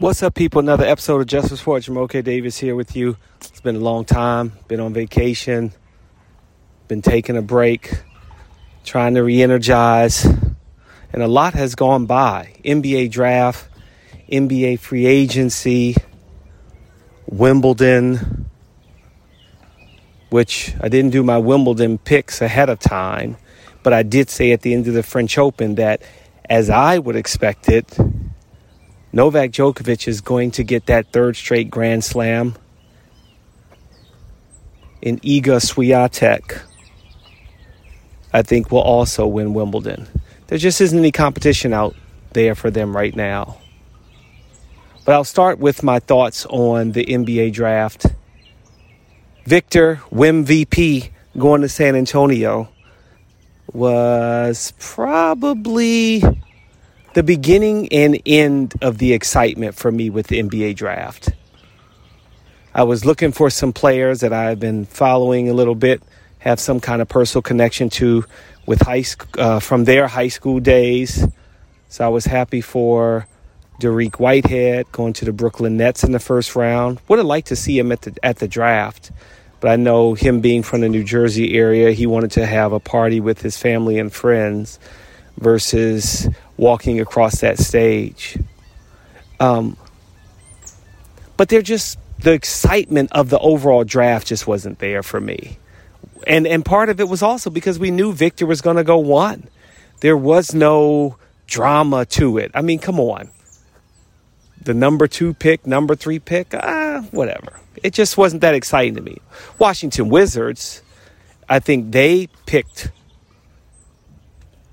What's up, people? Another episode of Justice for Jamal K. Davis here with you. It's been a long time. Been on vacation. Been taking a break. Trying to re energize. And a lot has gone by. NBA draft, NBA free agency, Wimbledon, which I didn't do my Wimbledon picks ahead of time. But I did say at the end of the French Open that, as I would expect it, Novak Djokovic is going to get that third straight Grand Slam. In Iga Swiatek, I think will also win Wimbledon. There just isn't any competition out there for them right now. But I'll start with my thoughts on the NBA draft. Victor Wemby going to San Antonio was probably the beginning and end of the excitement for me with the NBA draft. I was looking for some players that I've been following a little bit, have some kind of personal connection to with high uh, from their high school days. So I was happy for Dariq Whitehead going to the Brooklyn Nets in the first round. Would have liked to see him at the at the draft, but I know him being from the New Jersey area, he wanted to have a party with his family and friends versus walking across that stage. Um, but they're just the excitement of the overall draft just wasn't there for me. And and part of it was also because we knew Victor was going to go one. There was no drama to it. I mean, come on. The number 2 pick, number 3 pick, ah, whatever. It just wasn't that exciting to me. Washington Wizards, I think they picked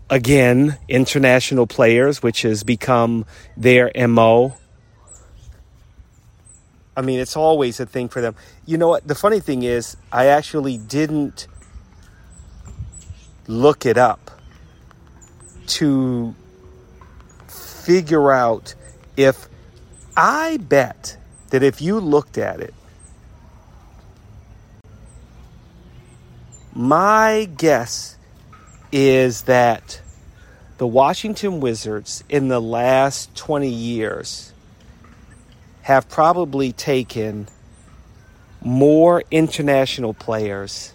again, international players, which has become their MO. I mean, it's always a thing for them. You know what? The funny thing is, I actually didn't look it up to figure out if I bet that if you looked at it, my guess is that the Washington Wizards in the last 20 years have probably taken more international players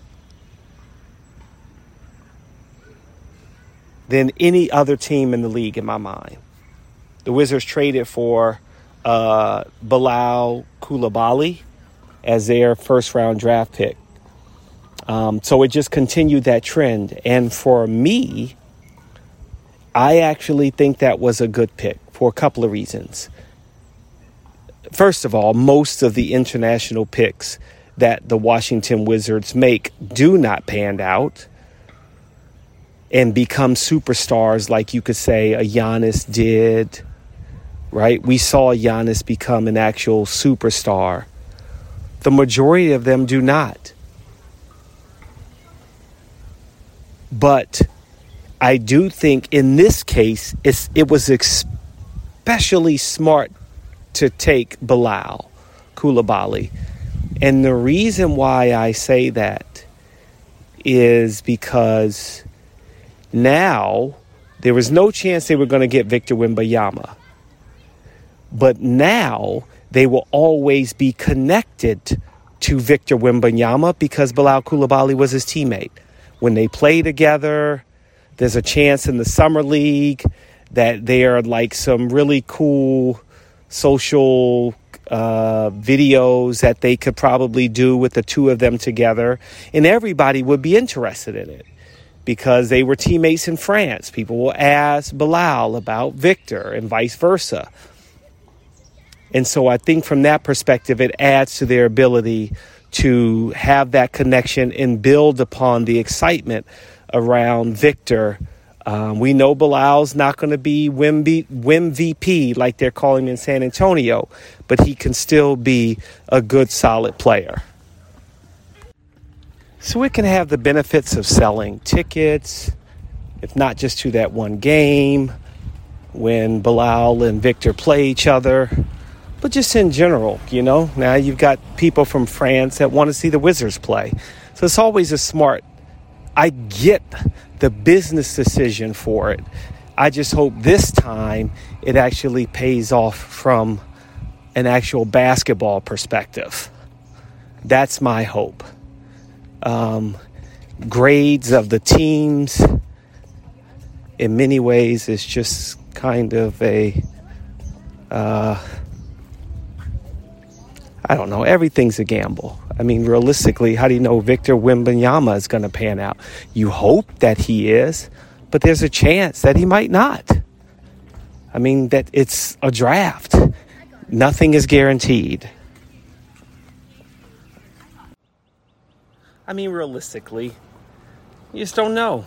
than any other team in the league in my mind. The Wizards traded for uh, Bilal Coulibaly as their first round draft pick. Um, so it just continued that trend. And for me, I actually think that was a good pick for a couple of reasons. First of all, most of the international picks that the Washington Wizards make do not pan out and become superstars like you could say a Giannis did, right? We saw Giannis become an actual superstar. The majority of them do not. But I do think in this case, it was especially smart to take Bilal Coulibaly. And the reason why I say that is because now there was no chance they were going to get Victor Wembanyama. But now they will always be connected to Victor Wembanyama because Bilal Coulibaly was his teammate when they play together. There's a chance in the summer league that they are like some really cool social uh, videos that they could probably do with the two of them together, and everybody would be interested in it because they were teammates in France. People will ask Bilal about Victor and vice versa. And so I think from that perspective, it adds to their ability to have that connection and build upon the excitement around Victor. Um, we know Bilal's not going to be Wemby like they're calling him in San Antonio, but he can still be a good, solid player. So it can have the benefits of selling tickets, if not just to that one game, when Bilal and Victor play each other but just in general, you know. Now you've got people from France that want to see the Wizards play. So it's always a smart. I get the business decision for it. I just hope this time it actually pays off from an actual basketball perspective. That's my hope. Um, grades of the teams, in many ways, is just kind of a. Uh, I don't know. Everything's a gamble. I mean, realistically, how do you know Victor Wembanyama is going to pan out? You hope that he is, but there's a chance that he might not. I mean, that it's a draft. Nothing is guaranteed. I mean, realistically, you just don't know.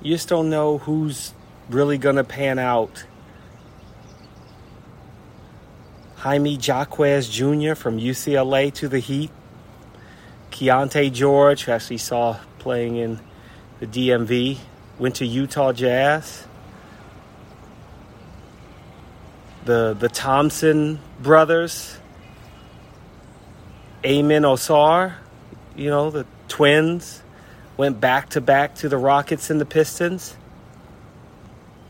You just don't know who's really going to pan out. Jaime Jaquez Jr. from UCLA to the Heat. Keyonte George, who actually saw playing in the DMV, went to Utah Jazz. The the Thompson brothers, Amen Ausar, you know, the twins, went back to back to the Rockets and the Pistons.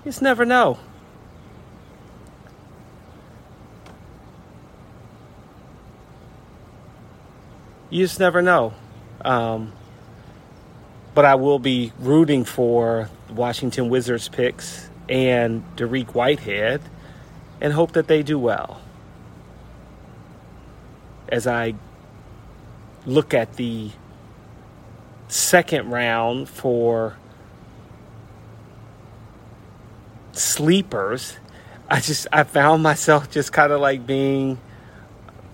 You just never know. You just never know. Um, but I will be rooting for Washington Wizards picks and Dariq Whitehead and hope that they do well. As I look at the second round for sleepers, I just I found myself just kind of like being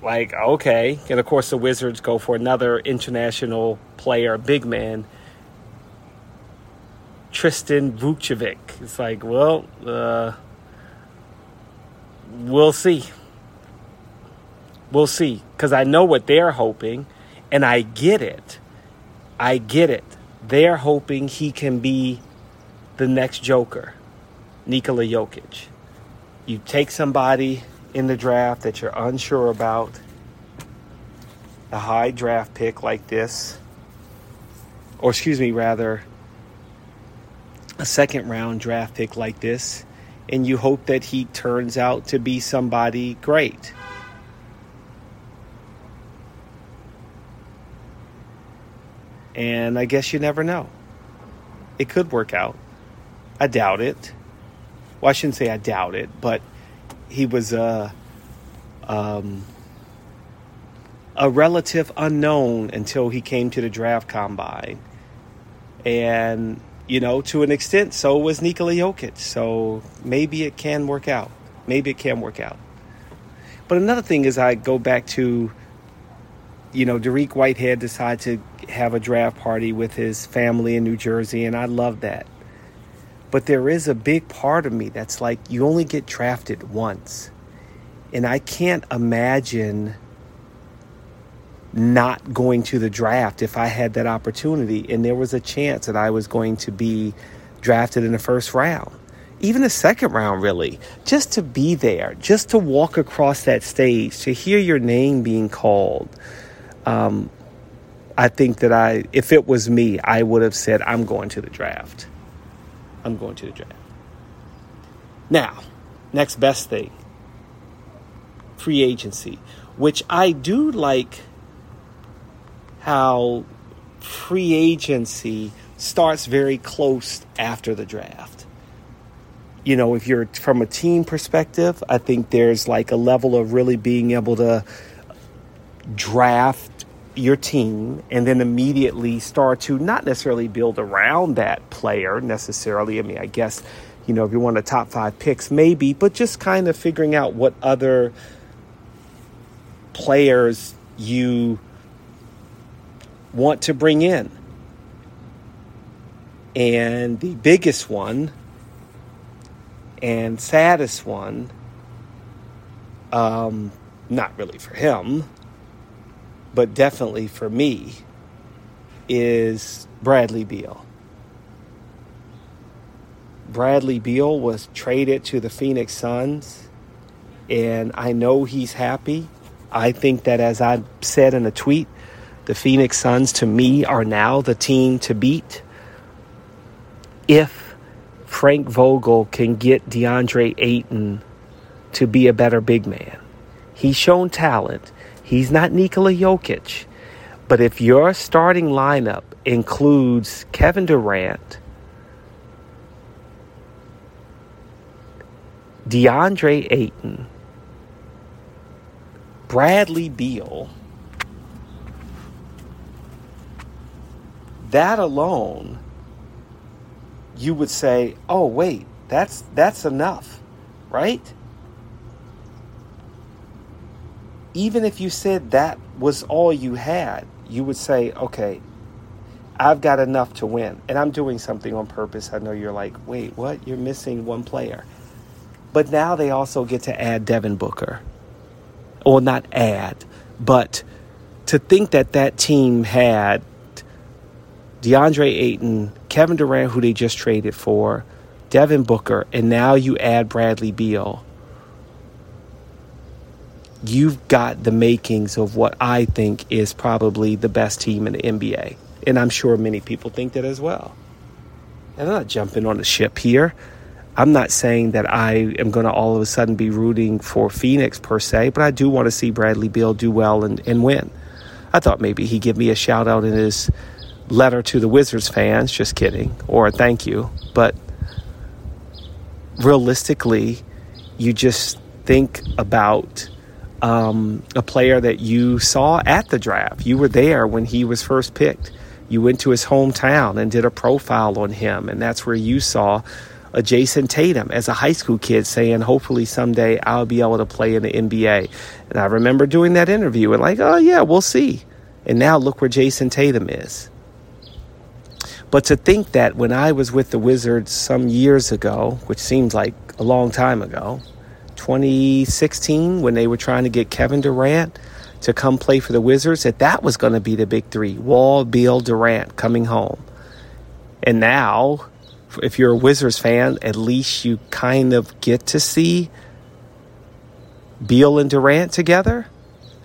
like okay, and of course the Wizards go for another international player, big man, Tristan Vukcevic. It's like well, uh, we'll see. We'll see because I know what they're hoping and I get it. I get it. They're hoping he can be the next Joker, Nikola Jokic. You take somebody in the draft that you're unsure about, a high draft pick like this, or excuse me, rather, a second round draft pick like this, and you hope that he turns out to be somebody great. And I guess you never know. It could work out. I doubt it. Well, I shouldn't say I doubt it, but he was a, um, a relative unknown until he came to the draft combine. And, you know, to an extent, so was Nikola Jokic. So maybe it can work out. Maybe it can work out. But another thing is, I go back to, you know, Dariq Whitehead decided to have a draft party with his family in New Jersey, and I love that. But there is a big part of me that's like, you only get drafted once. And I can't imagine not going to the draft if I had that opportunity and there was a chance that I was going to be drafted in the first round. Even the second round, really. Just to be there, just to walk across that stage, to hear your name being called. Um, I think that I, if it was me, I would have said, I'm going to the draft. I'm going to the draft. Now, next best thing free agency, which I do like how free agency starts very close after the draft. You know, if you're from a team perspective, I think there's like a level of really being able to draft your team and then immediately start to not necessarily build around that player necessarily. I mean, I guess, you know, if you want the top five picks, maybe, but just kind of figuring out what other players you want to bring in. And the biggest one and saddest one, um, not really for him, but definitely for me, is Bradley Beal. Bradley Beal was traded to the Phoenix Suns, and I know he's happy. I think that, as I said in a tweet, the Phoenix Suns to me are now the team to beat. If Frank Vogel can get DeAndre Ayton to be a better big man. He's shown talent. He's not Nikola Jokic. But if your starting lineup includes Kevin Durant, DeAndre Ayton, Bradley Beal, that alone, you would say, "Oh, wait, that's that's enough." Right? Even if you said that was all you had, you would say, "Okay, I've got enough to win." And I'm doing something on purpose. I know you're like, "Wait, what? You're missing one player." But now they also get to add Devin Booker. Or not add, but to think that that team had DeAndre Ayton, Kevin Durant, who they just traded for, Devin Booker, and now you add Bradley Beal. You've got the makings of what I think is probably the best team in the NBA. And I'm sure many people think that as well. And I'm not jumping on the ship here. I'm not saying that I am going to all of a sudden be rooting for Phoenix per se, but I do want to see Bradley Beal do well and, and win. I thought maybe he'd give me a shout out in his letter to the Wizards fans. Just kidding. Or a thank you. But realistically, you just think about um, a player that you saw at the draft. You were there when he was first picked. You went to his hometown and did a profile on him, and that's where you saw a Jayson Tatum as a high school kid saying, hopefully someday I'll be able to play in the NBA. And I remember doing that interview and like, oh yeah, we'll see. And now look where Jayson Tatum is. But to think that when I was with the Wizards some years ago, which seems like a long time ago, 2016, when they were trying to get Kevin Durant to come play for the Wizards, that that was going to be the big three Wall, Beal, Durant coming home. And now if you're a Wizards fan, at least you kind of get to see Beal and Durant together.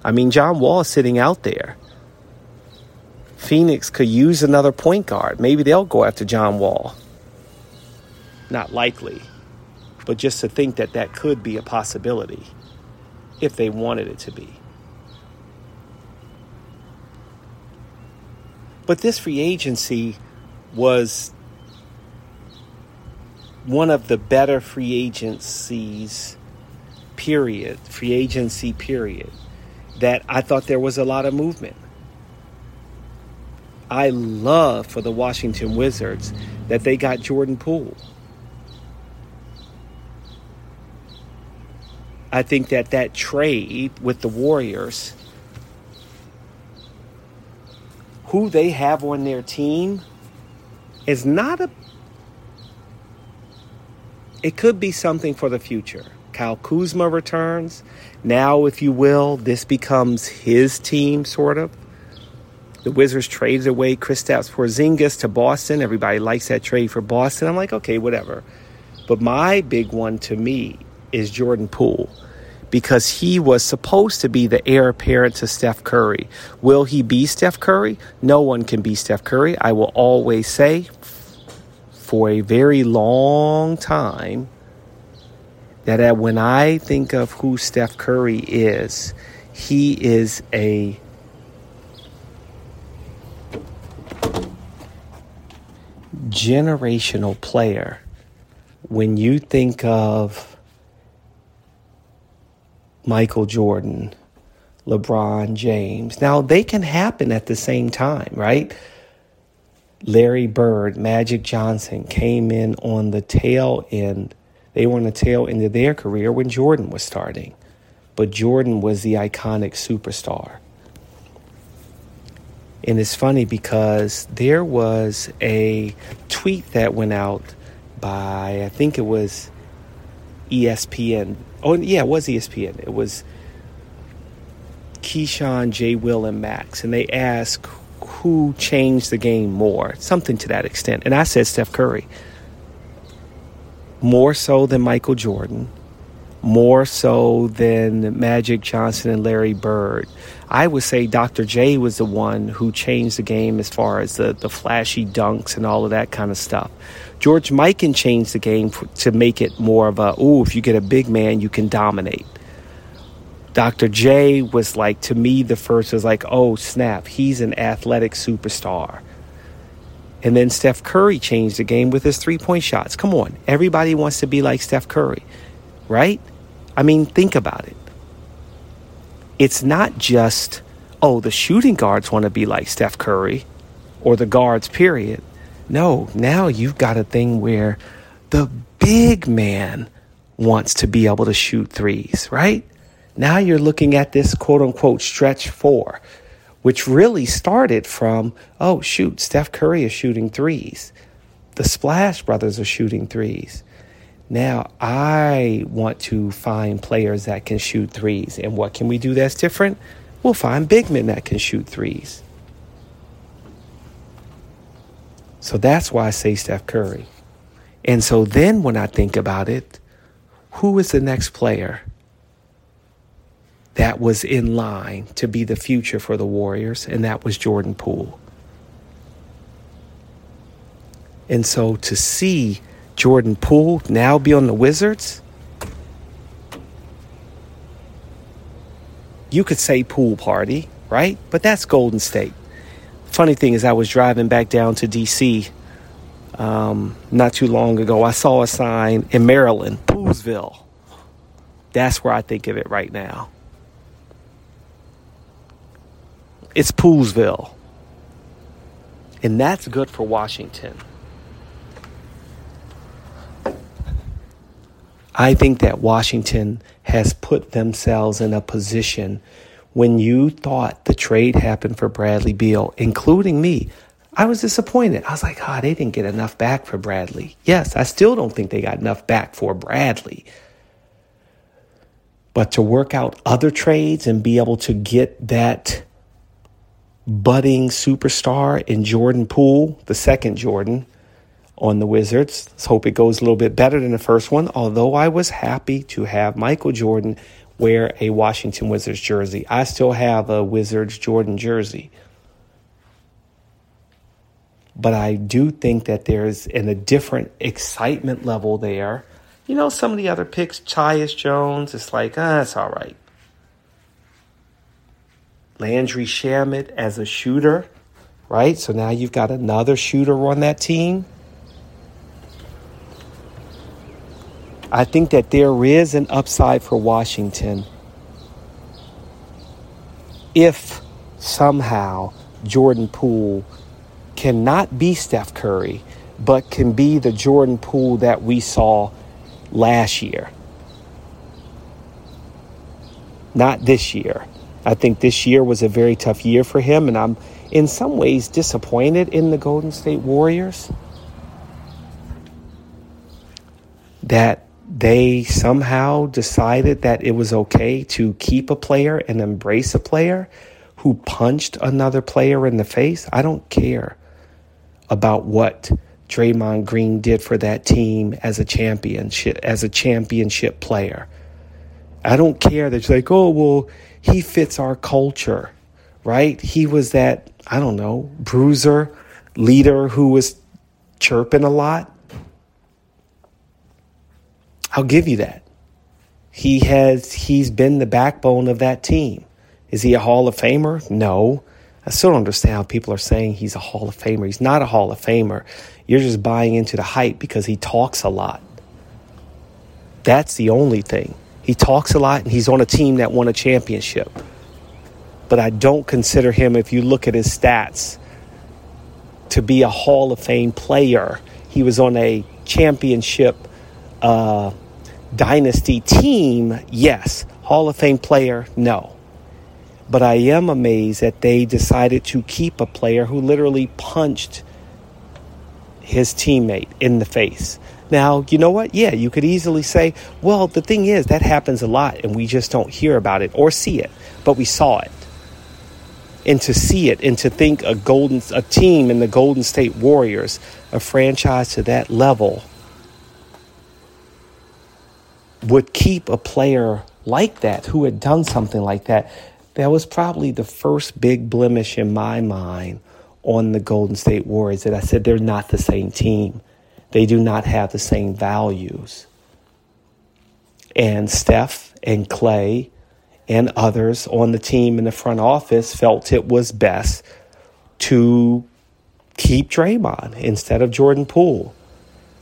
I mean, John Wall is sitting out there. Phoenix could use another point guard. Maybe they'll go after John Wall. Not likely, but just to think that that could be a possibility if they wanted it to be. But this free agency was one of the better free agencies, period, free agency, period, that I thought there was a lot of movement. I love for the Washington Wizards that they got Jordan Poole. I think that that trade with the Warriors, who they have on their team, is not a it could be something for the future. Kyle Kuzma returns. Now, if you will, this becomes his team, sort of. The Wizards traded away Kristaps Porzingis to Boston. Everybody likes that trade for Boston. I'm like, okay, whatever. But my big one to me is Jordan Poole because he was supposed to be the heir apparent to Steph Curry. Will he be Steph Curry? No one can be Steph Curry. I will always say for a very long time that when I think of who Steph Curry is, he is a generational player. When you think of Michael Jordan, LeBron James, now they can happen at the same time, right? Larry Bird, Magic Johnson came in on the tail end. They were on the tail end of their career when Jordan was starting. But Jordan was the iconic superstar. And it's funny because there was a tweet that went out by, I think it was ESPN. Oh, yeah, it was ESPN. It was Keyshawn, J. Will, and Max. And they asked who changed the game more, something to that extent. And I said Steph Curry. More so than Michael Jordan, more so than Magic Johnson and Larry Bird. I would say Dr. J was the one who changed the game as far as the, the flashy dunks and all of that kind of stuff. George Mikan changed the game for, to make it more of a, oh, if you get a big man, you can dominate. Dr. J was like, to me, the first was like, oh, snap, he's an athletic superstar. And then Steph Curry changed the game with his three point shots. Come on, everybody wants to be like Steph Curry, right? I mean, think about it. It's not just, oh, the shooting guards want to be like Steph Curry or the guards, period. No, now you've got a thing where the big man wants to be able to shoot threes, right? Now you're looking at this quote unquote stretch four which really started from, oh, shoot, Steph Curry is shooting threes. The Splash Brothers are shooting threes. Now, I want to find players that can shoot threes. And what can we do that's different? We'll find big men that can shoot threes. So that's why I say Steph Curry. And so then when I think about it, who is the next player that was in line to be the future for the Warriors, and that was Jordan Poole. And so to see Jordan Poole now be on the Wizards, you could say pool party, right? But that's Golden State. Funny thing is, I was driving back down to D.C. Um, not too long ago. I saw a sign in Maryland, Poolesville. That's where I think of it right now. It's Poolesville. And that's good for Washington. I think that Washington has put themselves in a position when you thought the trade happened for Bradley Beal, including me. I was disappointed. I was like, ah, oh, they didn't get enough back for Bradley. Yes, I still don't think they got enough back for Bradley. But to work out other trades and be able to get that budding superstar in Jordan Poole, the second Jordan on the Wizards. Let's hope it goes a little bit better than the first one, although I was happy to have Michael Jordan wear a Washington Wizards jersey. I still have a Wizards Jordan jersey. But I do think that there's in a different excitement level there. You know, some of the other picks, Tyus Jones, it's like, ah, it's all right. Landry Shamet as a shooter, right? So now you've got another shooter on that team. I think that there is an upside for Washington if somehow Jordan Poole cannot be Steph Curry, but can be the Jordan Poole that we saw last year. Not this year. I think this year was a very tough year for him, and I'm in some ways disappointed in the Golden State Warriors that they somehow decided that it was okay to keep a player and embrace a player who punched another player in the face. I don't care about what Draymond Green did for that team as a championship as a championship player. I don't care that you're like, oh well, he fits our culture, right? He was that, I don't know, bruiser leader who was chirping a lot. I'll give you that. He has he's been the backbone of that team. Is he a Hall of Famer? No. I still don't understand how people are saying he's a Hall of Famer. He's not a Hall of Famer. You're just buying into the hype because he talks a lot. That's the only thing. He talks a lot and he's on a team that won a championship. But I don't consider him, if you look at his stats, to be a Hall of Fame player. He was on a championship uh, dynasty team, yes. Hall of Fame player, no. But I am amazed that they decided to keep a player who literally punched his teammate in the face. Now, you know what? Yeah, you could easily say, well, the thing is, that happens a lot and we just don't hear about it or see it, but we saw it. And to see it and to think a golden a team in the Golden State Warriors, a franchise to that level, would keep a player like that who had done something like that. That was probably the first big blemish in my mind on the Golden State Warriors that I said they're not the same team. They do not have the same values. And Steph and Clay and others on the team in the front office felt it was best to keep Draymond instead of Jordan Poole.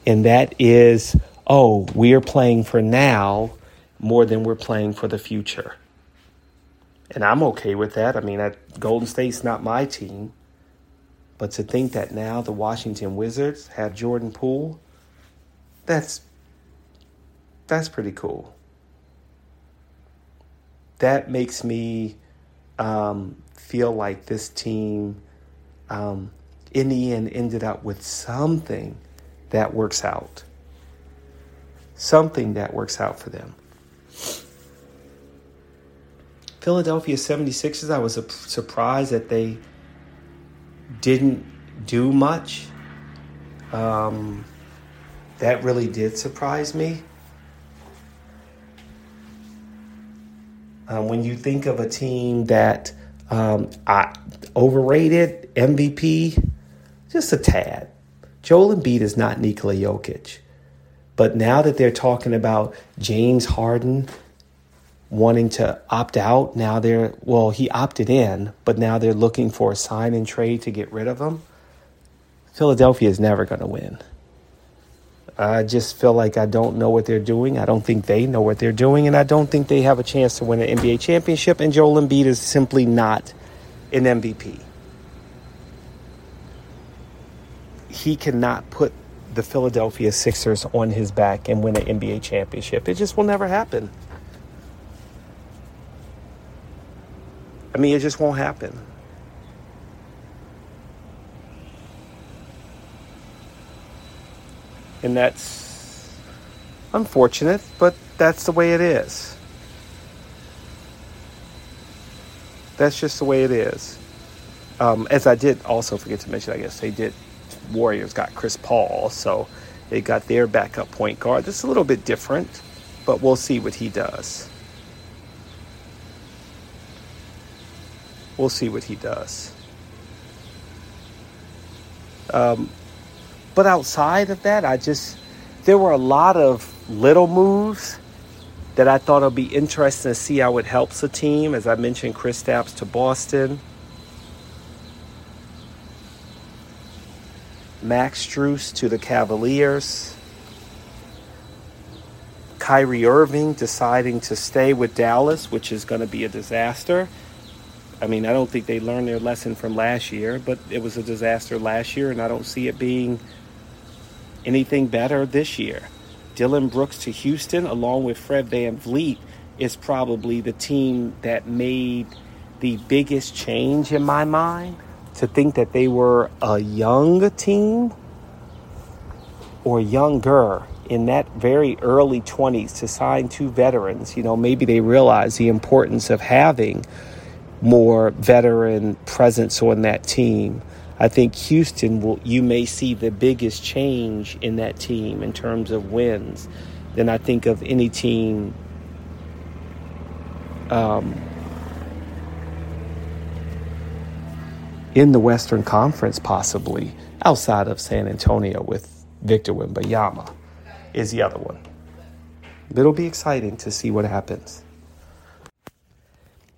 And that is, oh, we are playing for now more than we're playing for the future. And I'm okay with that. I mean, Golden State's not my team. But to think that now the Washington Wizards have Jordan Poole, that's that's pretty cool. That makes me um, feel like this team, um, in the end, ended up with something that works out. Something that works out for them. Philadelphia 76ers, I was surprised that they didn't do much. Um, that really did surprise me. Um, when you think of a team that um, I overrated MVP, just a tad. Joel Embiid is not Nikola Jokic. But now that they're talking about James Harden wanting to opt out. Now they're, well, he opted in, but now they're looking for a sign and trade to get rid of him. Philadelphia is never going to win. I just feel like I don't know what they're doing. I don't think they know what they're doing, and I don't think they have a chance to win an NBA championship. And Joel Embiid is simply not an MVP. He cannot put the Philadelphia Sixers on his back and win an NBA championship. It just will never happen. I mean, it just won't happen. And that's unfortunate, but that's the way it is. That's just the way it is. Um, as I did also forget to mention, I guess they did. Warriors got Chris Paul, so they got their backup point guard. This is a little bit different, but we'll see what he does. we'll see what he does. Um, but outside of that, I just there were a lot of little moves that I thought would be interesting to see how it helps a team. As I mentioned, Kristaps to Boston, Max Strus to the Cavaliers. Kyrie Irving deciding to stay with Dallas, which is going to be a disaster. I mean, I don't think they learned their lesson from last year, but it was a disaster last year, and I don't see it being anything better this year. Dillon Brooks to Houston, along with Fred VanVleet, is probably the team that made the biggest change in my mind. To think that they were a young team or younger in that very early 20s to sign two veterans, you know, maybe they realize the importance of having more veteran presence on that team. I think Houston will you may see the biggest change in that team in terms of wins than I think of any team um, in the Western Conference, possibly outside of San Antonio with Victor Wembanyama is the other one. It'll be exciting to see what happens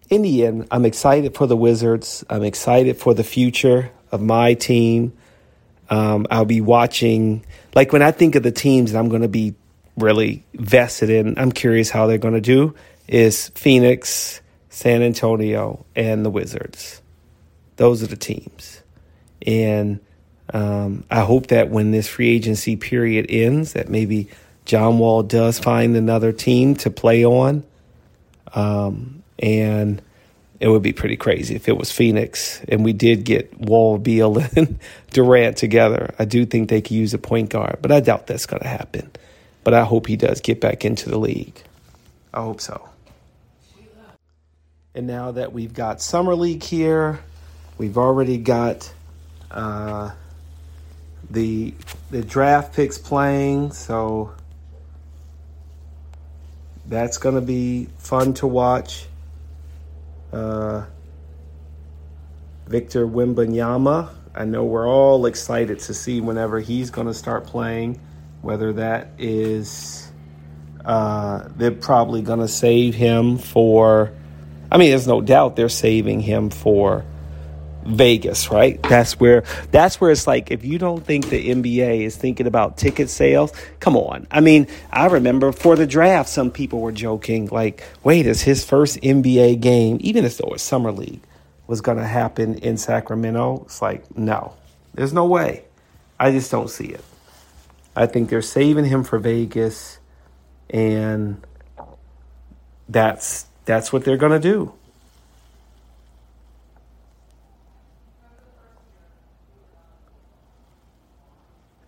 in the end, I'm excited for the Wizards. I'm excited for the future of my team. Um, I'll be watching, like when I think of the teams that I'm going to be really vested in, I'm curious how they're going to do, is Phoenix, San Antonio, and the Wizards. Those are the teams. And um, I hope that when this free agency period ends, that maybe John Wall does find another team to play on. Um, and it would be pretty crazy if it was Phoenix and we did get Wall, Beal, and Durant together. I do think they could use a point guard, but I doubt that's going to happen. But I hope he does get back into the league. I hope so. And now that we've got Summer League here, we've already got uh, the the draft picks playing, so that's going to be fun to watch. Uh, Victor Wembanyama, I know we're all excited to see whenever he's going to start playing, whether that is uh, they're probably going to save him for. I mean, there's no doubt they're saving him for Vegas, right? That's where that's where it's like if you don't think the NBA is thinking about ticket sales, come on. I mean, I remember for the draft some people were joking like, "Wait, is his first NBA game, even if it was summer league, was going to happen in Sacramento?" It's like, "No. There's no way. I just don't see it." I think they're saving him for Vegas and that's that's what they're going to do.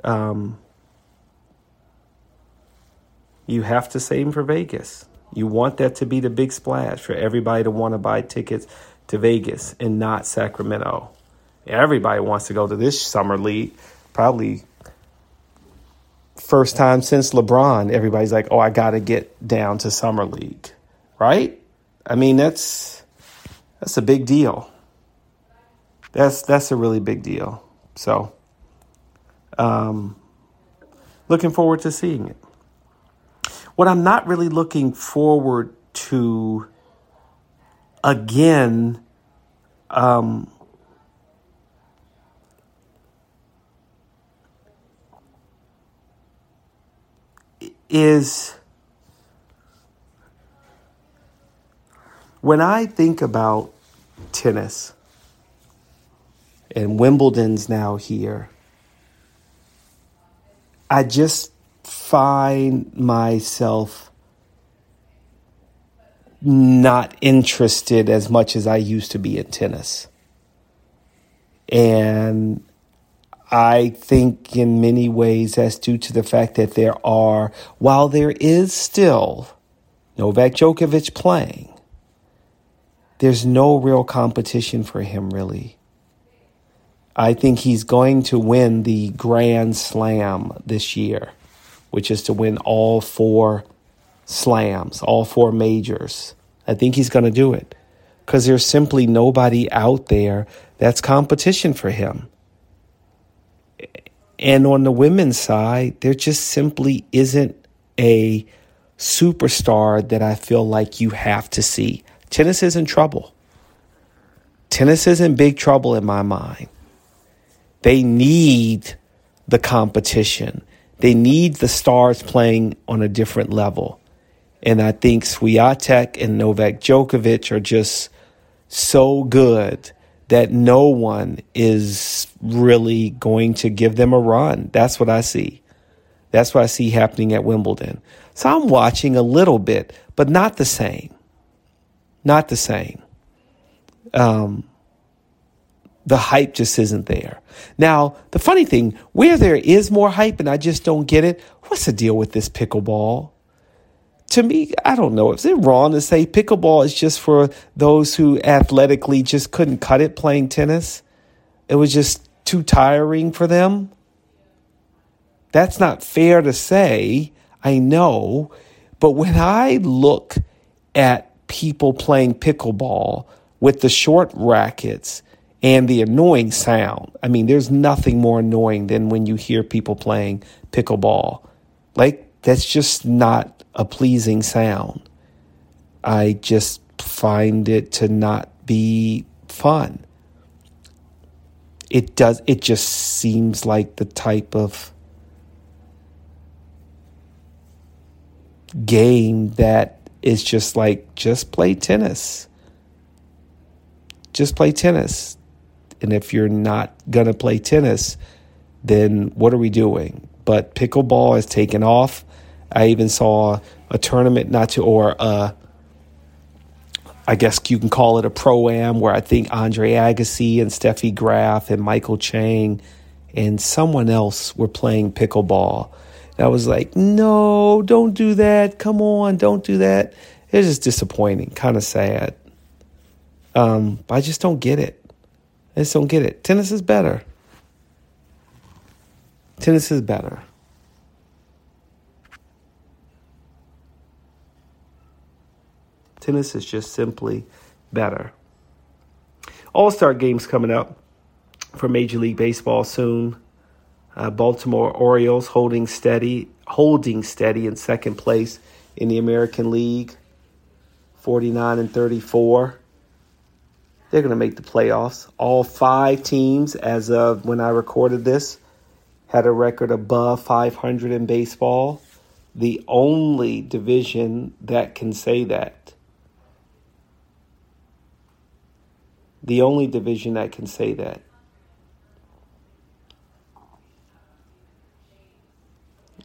Um, you have to save for Vegas. You want that to be the big splash for everybody to want to buy tickets to Vegas and not Sacramento. Everybody wants to go to this summer league. Probably first time since LeBron, everybody's like, "Oh, I got to get down to summer league." Right? I mean, that's that's a big deal. That's that's a really big deal. So, um, looking forward to seeing it. What I'm not really looking forward to again um, is when I think about tennis and Wimbledon's now here I just find myself not interested as much as I used to be in tennis. And I think in many ways that's due to the fact that there are, while there is still Novak Djokovic playing, there's no real competition for him, really. I think he's going to win the Grand Slam this year, which is to win all four slams, all four majors. I think he's going to do it because there's simply nobody out there that's competition for him. And on the women's side, there just simply isn't a superstar that I feel like you have to see. Tennis is in trouble. Tennis is in big trouble in my mind. They need the competition. They need the stars playing on a different level. And I think Swiatek and Novak Djokovic are just so good that no one is really going to give them a run. That's what I see. That's what I see happening at Wimbledon. So I'm watching a little bit, but not the same. Not the same. Um, the hype just isn't there. Now, the funny thing, where there is more hype and I just don't get it, what's the deal with this pickleball? To me, I don't know. Is it wrong to say pickleball is just for those who athletically just couldn't cut it playing tennis? It was just too tiring for them? That's not fair to say, I know. But when I look at people playing pickleball with the short rackets, and the annoying sound. I mean, there's nothing more annoying than when you hear people playing pickleball. Like, that's just not a pleasing sound. I just find it to not be fun. It does, it just seems like the type of game that is just like, just play tennis. Just play tennis and if you're not going to play tennis, then what are we doing? But pickleball has taken off. I even saw a tournament not to, or uh, I guess you can call it a pro am, where I think Andre Agassi and Steffi Graf and Michael Chang and someone else were playing pickleball. And I was like, no, don't do that. Come on, don't do that. It was just disappointing, kind of sad. Um, I just don't get it. I just don't get it. Tennis is better. Tennis is better. Tennis is just simply better. All Star games coming up for Major League Baseball soon. Uh, Baltimore Orioles holding steady, holding steady in second place in the American League, 49 and 34. They're going to make the playoffs. All five teams, as of when I recorded this, had a record above 500 in baseball. The only division that can say that. The only division that can say that.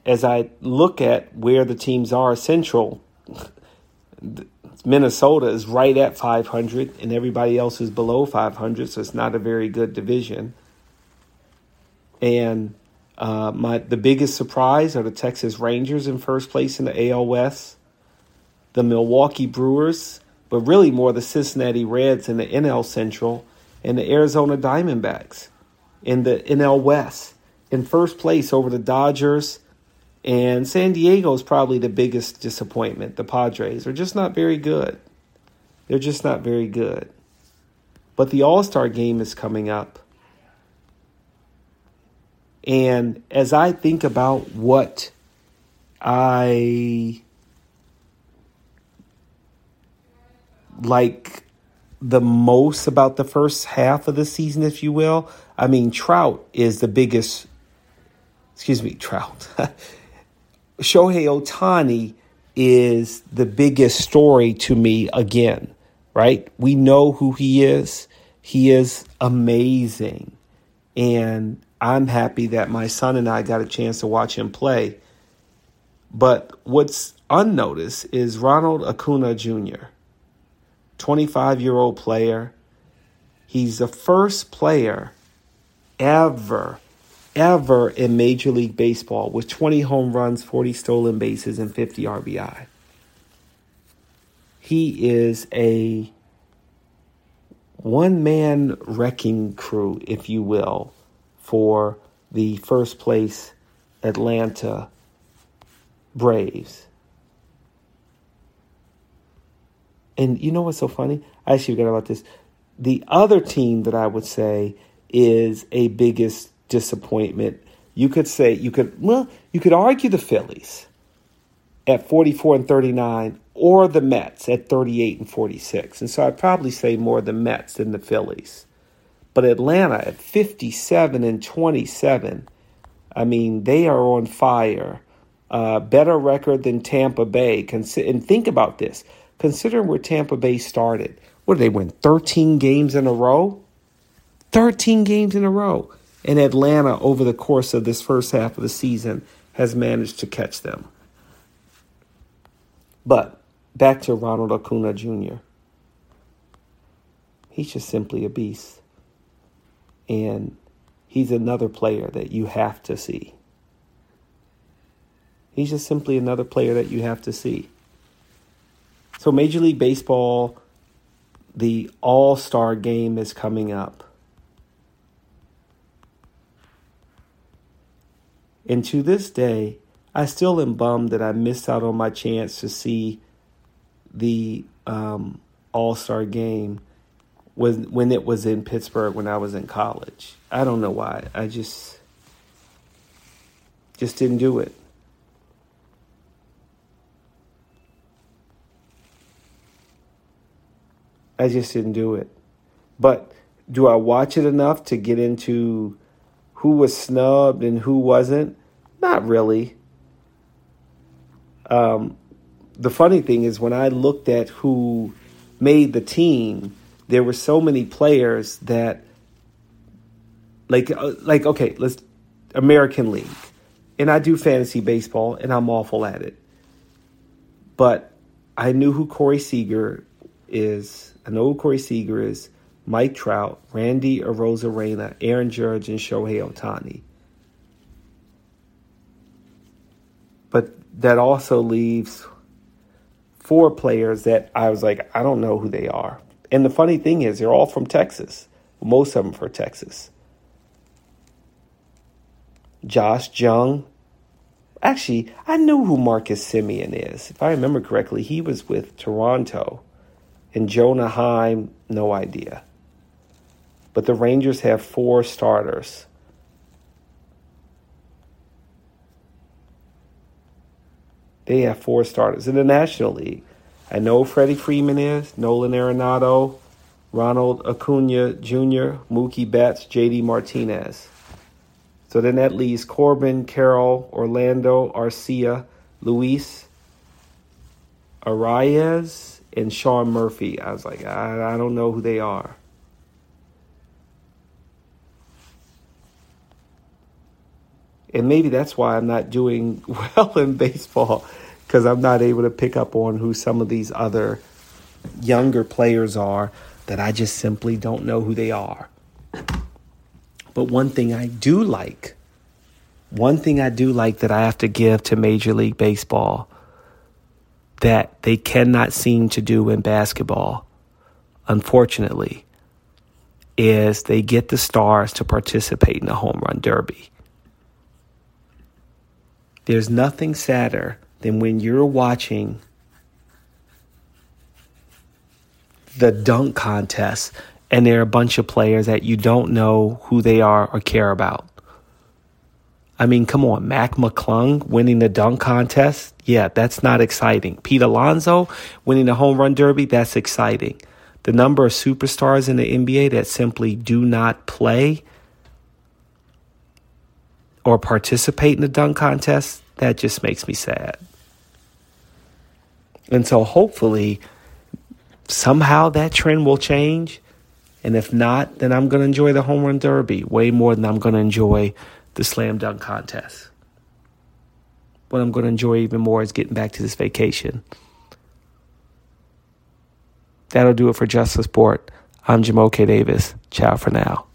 As I look at where the teams are, Central, Minnesota is right at 500, and everybody else is below 500, so it's not a very good division. And uh, my the biggest surprise are the Texas Rangers in first place in the AL West, the Milwaukee Brewers, but really more the Cincinnati Reds in the NL Central, and the Arizona Diamondbacks in the NL West in first place over the Dodgers. And San Diego is probably the biggest disappointment. The Padres are just not very good. They're just not very good. But the All Star game is coming up. And as I think about what I like the most about the first half of the season, if you will, I mean, Trout is the biggest, excuse me, Trout. Shohei Ohtani is the biggest story to me again, right? We know who he is. He is amazing. And I'm happy that my son and I got a chance to watch him play. But what's unnoticed is Ronald Acuna Jr., 25 year old player. He's the first player ever, ever in Major League Baseball with 20 home runs, 40 stolen bases, and 50 RBI. He is a one man wrecking crew, if you will, for the first place Atlanta Braves. And you know what's so funny? I actually forgot about this. The other team that I would say is a biggest disappointment. You could say you could well, you could argue the Phillies at 44 and 39 or the Mets at 38 and 46. And so I'd probably say more the Mets than the Phillies. But Atlanta at 57 and 27, I mean, they are on fire. Uh, better record than Tampa Bay. And think about this. Considering where Tampa Bay started, what did they win? 13 games in a row? 13 games in a row. And Atlanta, over the course of this first half of the season, has managed to catch them. But back to Ronald Acuna Jr. He's just simply a beast. And he's another player that you have to see. He's just simply another player that you have to see. So, Major League Baseball, the All Star game is coming up. And to this day, I still am bummed that I missed out on my chance to see the um, All Star game when when it was in Pittsburgh when I was in college. I don't know why. I just just didn't do it. I just didn't do it. But do I watch it enough to get into who was snubbed and who wasn't? Not really. Um, the funny thing is when I looked at who made the team, there were so many players that like uh, like okay let's american league and i do fantasy baseball and i'm awful at it but i knew who corey seager is i know who corey seager is mike trout randy arozarena aaron judge and shohei ohtani but that also leaves four players that i was like i don't know who they are and the funny thing is, they're all from Texas. Most of them from Texas. Josh Jung, Actually, I know who Marcus Semien is. If I remember correctly, he was with Toronto. And Jonah Heim, no idea. But the Rangers have four starters. They have four starters in the National League. I know Freddie Freeman is, Nolan Arenado, Ronald Acuna Jr., Mookie Betts, JD Martinez. So then that leaves Corbin, Carroll, Orlando, Arcia, Luis, Arraez, and Sean Murphy. I was like, I, I don't know who they are. And maybe that's why I'm not doing well in baseball because I'm not able to pick up on who some of these other younger players are that I just simply don't know who they are. But one thing I do like, one thing I do like that I have to give to Major League Baseball that they cannot seem to do in basketball, unfortunately, is they get the stars to participate in the home run derby. There's nothing sadder than when you're watching the dunk contest and there are a bunch of players that you don't know who they are or care about. I mean, come on, Mac McClung winning the dunk contest. Yeah, that's not exciting. Pete Alonso winning the home run derby. That's exciting. The number of superstars in the NBA that simply do not play or participate in the dunk contest, that just makes me sad. And so hopefully, somehow that trend will change. And if not, then I'm going to enjoy the home run derby way more than I'm going to enjoy the slam dunk contest. What I'm going to enjoy even more is getting back to this vacation. That'll do it for Just for Sport. I'm Jamoke Davis. Ciao for now.